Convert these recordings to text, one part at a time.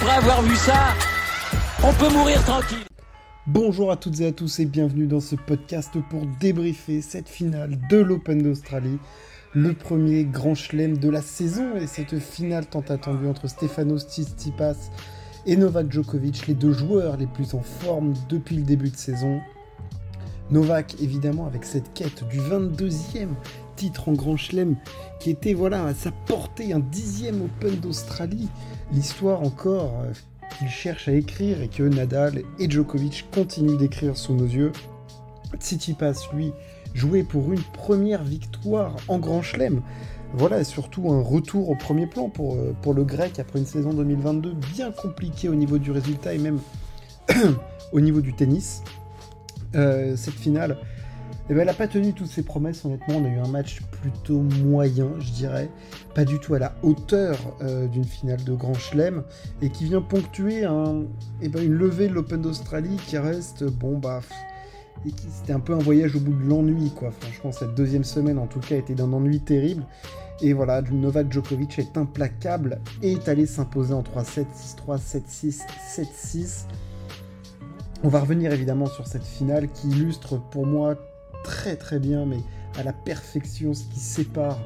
après avoir vu ça, on peut mourir tranquille. Bonjour à toutes et à tous et bienvenue dans ce podcast pour débriefer cette finale de l'Open d'Australie, le premier grand chelem de la saison et cette finale tant attendue entre Stefanos Tsitsipas et Novak Djokovic, les deux joueurs les plus en forme depuis le début de saison. Novak évidemment avec cette quête du 22e titre en Grand Chelem qui était voilà à sa portée un dixième Open d'Australie. L'histoire encore euh, qu'il cherche à écrire et que Nadal et Djokovic continuent d'écrire sous nos yeux. Tsitsipas, lui, jouait pour une première victoire en Grand Chelem. Voilà, surtout un retour au premier plan pour, euh, pour le grec après une saison 2022 bien compliquée au niveau du résultat et même au niveau du tennis. Euh, cette finale, eh ben, elle n'a pas tenu toutes ses promesses, honnêtement. On a eu un match plutôt moyen, je dirais. Pas du tout à la hauteur euh, d'une finale de Grand Chelem. Et qui vient ponctuer eh ben, une levée de l'Open d'Australie qui reste, bon, bah. C'était un peu un voyage au bout de l'ennui, quoi. Franchement, cette deuxième semaine, en tout cas, était d'un ennui terrible. Et voilà, Novak Djokovic est implacable et est allé s'imposer en 3-7, 6-3, 7-6, 7-6. On va revenir évidemment sur cette finale qui illustre pour moi très très bien, mais à la perfection, ce qui sépare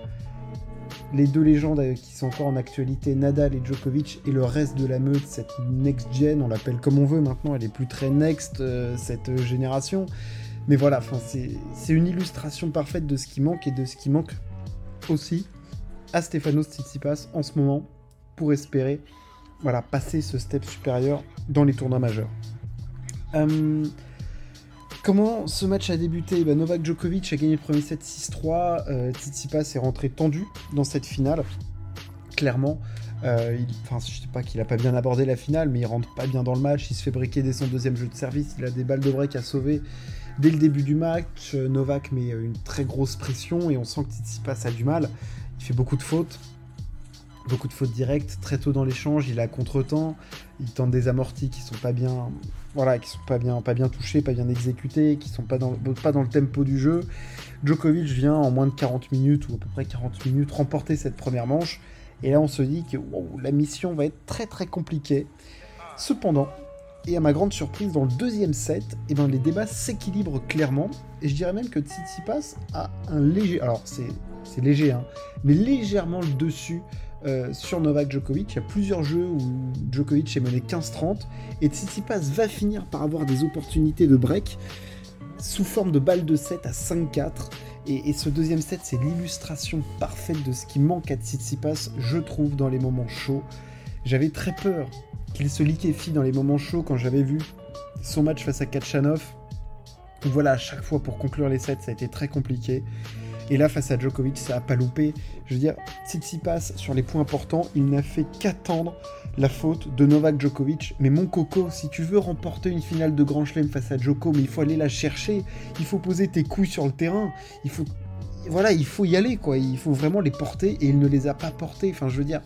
les deux légendes euh, qui sont encore en actualité, Nadal et Djokovic, et le reste de la meute, cette next-gen, on l'appelle comme on veut maintenant, elle est plus très next, euh, cette euh, génération. Mais voilà, c'est une illustration parfaite de ce qui manque et de ce qui manque aussi à Stefanos Tsitsipas en ce moment pour espérer voilà, passer ce step supérieur dans les tournois majeurs. Comment ce match a débuté? Ben, Novak Djokovic a gagné le premier set 6-3. Euh, Tsitsipas est rentré tendu dans cette finale. Clairement. Euh, enfin, je sais pas qu'il a pas bien abordé la finale, mais il rentre pas bien dans le match. Il se fait briquer dès son deuxième jeu de service. Il a des balles de break à sauver dès le début du match. Euh, Novak met une très grosse pression et on sent que Tsitsipas a du mal. Il fait beaucoup de fautes beaucoup de fautes directes très tôt dans l'échange, il a contre-temps, il tente des amortis qui sont pas bien voilà, qui sont pas bien pas bien touchés, pas bien exécutés, qui sont pas dans pas dans le tempo du jeu. Djokovic vient en moins de 40 minutes ou à peu près 40 minutes remporter cette première manche et là on se dit que la mission va être très très compliquée. Cependant, et à ma grande surprise, dans le deuxième set, et eh ben, les débats s'équilibrent clairement. Et je dirais même que Tsitsipas a un léger... Alors, c'est léger, hein, mais légèrement le dessus euh, sur Novak Djokovic. Il y a plusieurs jeux où Djokovic est mené 15-30 et Tsitsipas va finir par avoir des opportunités de break sous forme de balle de 7 à 5-4. Et, ce deuxième set, c'est l'illustration parfaite de ce qui manque à Tsitsipas, je trouve, dans les moments chauds. J'avais très peur qu'il se liquéfie dans les moments chauds quand j'avais vu son match face à Kachanov. Voilà, à chaque fois pour conclure les sets, ça a été très compliqué. Et là, face à Djokovic, ça a pas loupé. Je veux dire, passe sur les points importants, il n'a fait qu'attendre la faute de Novak Djokovic. Mais mon coco, si tu veux remporter une finale de Grand Chelem face à Djoko, mais il faut aller la chercher. Il faut poser tes couilles sur le terrain. Il faut, voilà, il faut y aller, quoi. Il faut vraiment les porter et il ne les a pas portés. Enfin, je veux dire,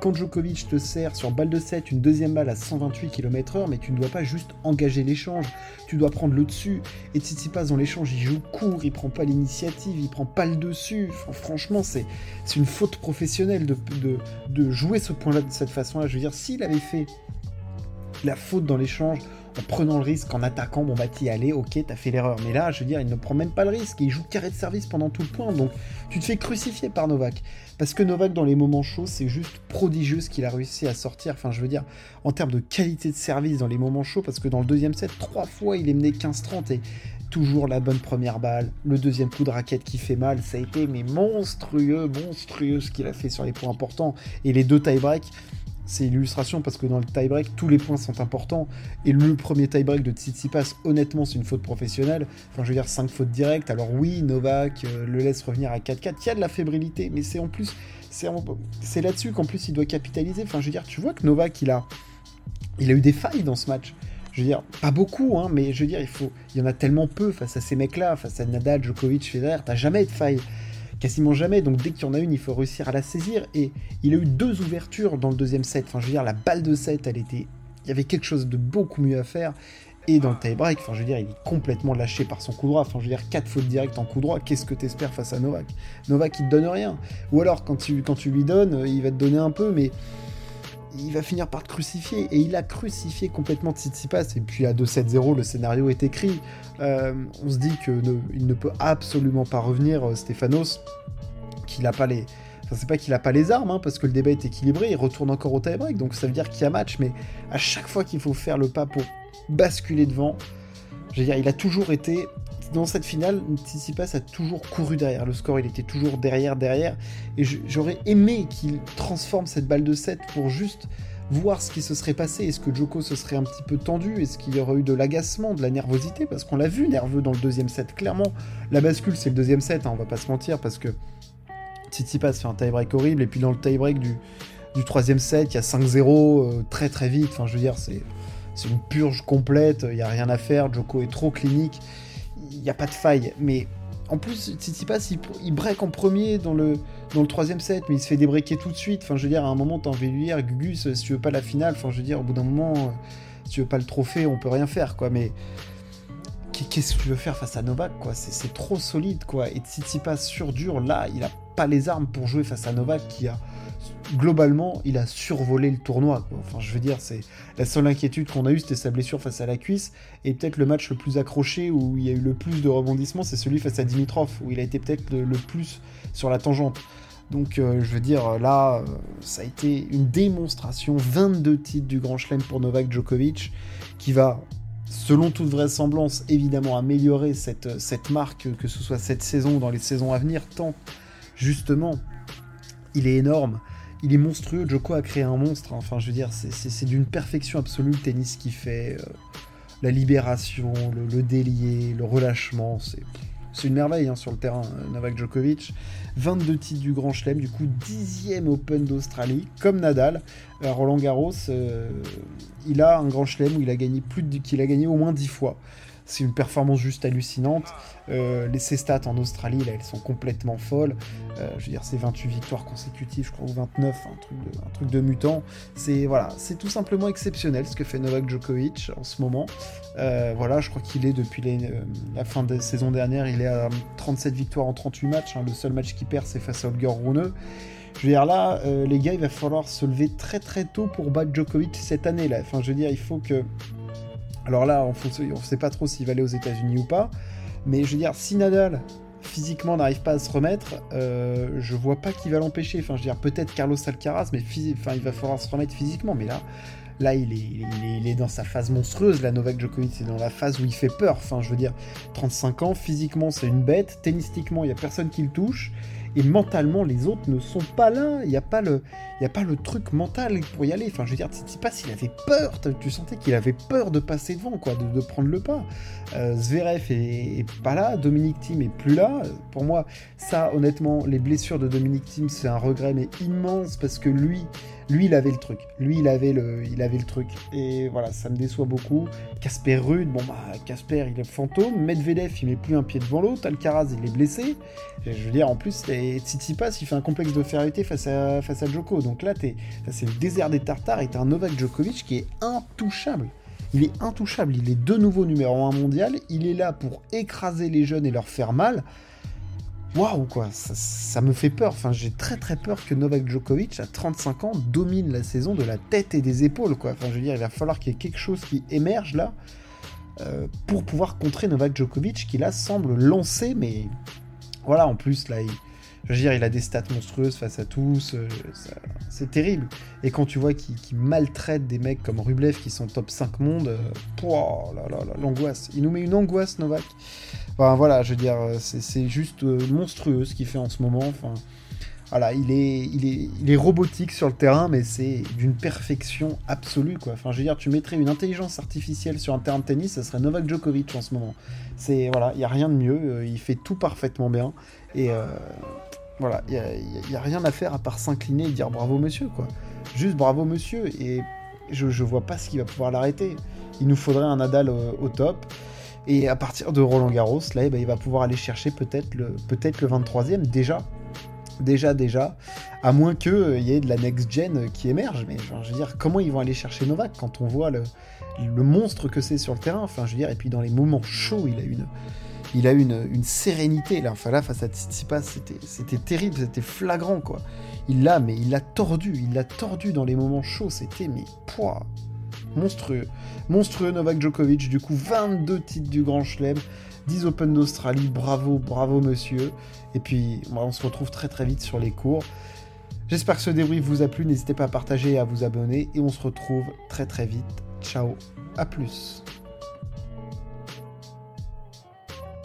quand Djokovic te sert sur balle de 7 une deuxième balle à 128 km/h, mais tu ne dois pas juste engager l'échange, tu dois prendre le dessus. Et Tsitsipas dans l'échange, il joue court, il prend pas l'initiative, il prend pas le dessus. franchement, c'est une faute professionnelle de, de jouer ce point-là de cette façon-là. Je veux dire, s'il avait fait la faute dans l'échange, en prenant le risque, en attaquant, bon bah t'y allais, ok, t'as fait l'erreur. Mais là, je veux dire, il ne prend même pas le risque, il joue carré de service pendant tout le point, donc tu te fais crucifier par Novak. Parce que Novak, dans les moments chauds, c'est juste prodigieux ce qu'il a réussi à sortir, enfin je veux dire, en termes de qualité de service dans les moments chauds, parce que dans le deuxième set, trois fois, il est mené 15-30 et toujours la bonne première balle, le deuxième coup de raquette qui fait mal, ça a été mais monstrueux, monstrueux ce qu'il a fait sur les points importants, et les deux tie-breaks, c'est l'illustration parce que dans le tie-break, tous les points sont importants. Et le premier tie-break de Tsitsipas, honnêtement, c'est une faute professionnelle. Enfin, je veux dire, 5 fautes directes. Alors oui, Novak euh, le laisse revenir à 4-4. Il y a de la fébrilité, mais c'est en plus, c'est là-dessus qu'en plus il doit capitaliser. Enfin, je veux dire, tu vois que Novak, il a, il a eu des failles dans ce match. Je veux dire, pas beaucoup, hein, mais je veux dire, il, faut, il y en a tellement peu face à ces mecs-là, face à Nadal, Djokovic, Federer, t'as jamais de failles quasiment jamais. Donc dès qu'il y en a une, il faut réussir à la saisir. Et il a eu deux ouvertures dans le deuxième set. Enfin, je veux dire, la balle de set, elle était. Il y avait quelque chose de beaucoup mieux à faire. Et dans le tie-break, enfin, je veux dire, il est complètement lâché par son coup droit. Enfin, je veux dire, quatre fautes directes en coup droit. Qu'est-ce que t'espères face à Novak? Novak, il te donne rien. Ou alors, quand tu, quand tu lui donnes, il va te donner un peu, mais il va finir par te crucifier. Et il a crucifié complètement Tsitsipas. Et puis à 2-7-0, le scénario est écrit. Euh, on se dit qu'il ne, peut absolument pas revenir, euh, Stéphanos, qu'il n'a pas les... Enfin, c'est pas qu'il a pas les armes, hein, parce que le débat est équilibré, il retourne encore au tie-break, donc ça veut dire qu'il y a match, mais à chaque fois qu'il faut faire le pas pour basculer devant, je veux dire, il a toujours été dans cette finale, Tsitsipas a toujours couru derrière. Le score, il était toujours derrière, derrière. Et j'aurais aimé qu'il transforme cette balle de 7 pour juste voir ce qui se serait passé. Est-ce que Joko se serait un petit peu tendu? Est-ce qu'il y aurait eu de l'agacement, de la nervosité? Parce qu'on l'a vu nerveux dans le deuxième set. Clairement, la bascule, c'est le deuxième set, hein, on va pas se mentir, parce que Tsitsipas fait un tie-break horrible. Et puis dans le tie-break du, du troisième set, il y a 5-0 euh, très très vite. Enfin, je veux dire, c'est une purge complète, il n'y a rien à faire. Joko est trop clinique il n'y a pas de faille. Mais en plus, Tsitsipas, il, il break en premier dans le, dans le troisième set, mais il se fait débreaker tout de suite. Enfin, je veux dire, à un moment, t'as envie de lui dire, Gugus, si tu veux pas la finale, enfin, je veux dire, au bout d'un moment, euh, si tu veux pas le trophée, on peut rien faire, quoi. Mais qu'est-ce que tu veux faire face à Novak, quoi? C'est trop solide, quoi. Et Tsitsipas sur dur, là, il a pas les armes pour jouer face à Novak qui a globalement, il a survolé le tournoi. Enfin, je veux dire, c'est la seule inquiétude qu'on a eue, c'était sa blessure face à la cuisse. Et peut-être le match le plus accroché où il y a eu le plus de rebondissements, c'est celui face à Dimitrov, où il a été peut-être le, plus sur la tangente. Donc, euh, je veux dire, là, euh, ça a été une démonstration. 22 titres du Grand Chelem pour Novak Djokovic, qui va, selon toute vraisemblance, évidemment améliorer cette, marque, que ce soit cette saison ou dans les saisons à venir, tant justement il est énorme il est monstrueux. Joko a créé un monstre. Enfin, je veux dire, c'est d'une perfection absolue le tennis qui fait. Euh, la libération, le, délier, le relâchement. C'est une merveille hein, sur le terrain, euh, Novak Djokovic. 22 titres du Grand Chelem, du coup 10e Open d'Australie, comme Nadal. Euh, Roland Garros, il a un Grand Chelem où il a gagné plus qu'il a gagné au moins 10 fois. C'est une performance juste hallucinante. Euh, les, ses stats en Australie, là, elles sont complètement folles. Euh, je veux dire, c'est 28 victoires consécutives, je crois, ou 29, un truc de, un truc de mutant. C'est voilà, tout simplement exceptionnel ce que fait Novak Djokovic en ce moment. Euh, voilà, je crois qu'il est depuis la fin de la saison dernière, il est à 37 victoires en 38 matchs. Hein. Le seul match qu'il perd, c'est face à Holger Rune. Je veux dire, là, les gars, il va falloir se lever très très tôt pour battre Djokovic cette année-là. Enfin, je veux dire, il faut que alors là, on ne sait pas trop s'il va aller aux États-Unis ou pas. Mais je veux dire, si Nadal physiquement n'arrive pas à se remettre, euh, je vois pas qui va l'empêcher. Enfin, je veux dire, peut-être Carlos Alcaraz, mais enfin, il va falloir se remettre physiquement. Mais là, là, il est, dans sa phase monstrueuse. La Novak Djokovic, c'est dans la phase où il fait peur. Enfin, je veux dire, 35 ans, physiquement, c'est une bête. Tennistiquement, il y a personne qui le touche et mentalement les autres ne sont pas là. Il n'y a pas le, il a pas le truc mental pour y aller. Enfin, je veux dire, c'est pas s'il avait peur. Tu sentais qu'il avait peur de passer devant, quoi, de, prendre le pas. Euh, Zverev est, pas là, Dominique Thiem est plus là. Pour moi, ça, honnêtement, les blessures de Dominique Thiem, c'est un regret mais immense parce que lui, lui, il avait le truc. Lui, il avait le, il avait le truc. Et voilà, ça me déçoit beaucoup. Casper Rude, bon bah, Casper, il est fantôme. Medvedev, il met plus un pied devant l'autre. Alcaraz, il est blessé. Je veux dire, en plus, Tsitsipas, il fait un complexe de férité face à, face à Djoko. Donc là, c'est le désert des Tartares et t'as un Novak Djokovic qui est intouchable. Il est intouchable. Il est de nouveau numéro 1 mondial. Il est là pour écraser les jeunes et leur faire mal waouh quoi, ça, me fait peur. Enfin, j'ai très très peur que Novak Djokovic à 35 ans domine la saison de la tête et des épaules quoi. Enfin, je veux dire, il va falloir qu'il y ait quelque chose qui émerge là euh, pour pouvoir contrer Novak Djokovic qui là semble lancer, mais voilà, en plus là, il, je veux dire, il a des stats monstrueuses face à tous, euh, c'est terrible. Et quand tu vois qu'il maltraite des mecs comme Rublev qui sont top 5 monde, euh, oh l'angoisse. Il nous met une angoisse, Novak. Enfin voilà, je veux dire, c'est juste euh, monstrueux ce qu'il fait en ce moment. Enfin, voilà, il est, il est, il est robotique sur le terrain, mais c'est d'une perfection absolue, quoi. Enfin, je veux dire, tu mettrais une intelligence artificielle sur un terrain de tennis, ça serait Novak Djokovic en ce moment. C'est voilà, il n'y a rien de mieux, il fait tout parfaitement bien. Et voilà, il n'y a, rien à faire à part s'incliner et dire bravo monsieur, quoi. Juste bravo monsieur, et je, je vois pas ce qui va pouvoir l'arrêter. Il nous faudrait un Nadal au, top. Et à partir de Roland Garros, là, eh ben, il va pouvoir aller chercher peut-être le, peut le 23e déjà. Déjà, déjà. À moins qu'il euh, y ait de la next-gen qui émerge. Mais je veux dire, comment ils vont aller chercher Novak quand on voit le, le monstre que c'est sur le terrain? Enfin, je et puis dans les moments chauds, il a une, il a eu une, sérénité. Là, enfin là, face à Tsitsipas, c'était terrible, c'était flagrant, quoi. Il l'a, mais il l'a tordu, il l'a tordu dans les moments chauds, c'était, mais, poids, monstrueux. Monstrueux Novak Djokovic, du coup, 22 titres du Grand Chelem, 10 Open d'Australie, bravo, bravo monsieur. Et puis, on se retrouve très très vite sur les cours. J'espère que ce débrief vous a plu, n'hésitez pas à partager et à vous abonner, et on se retrouve très très vite. Ciao, à plus.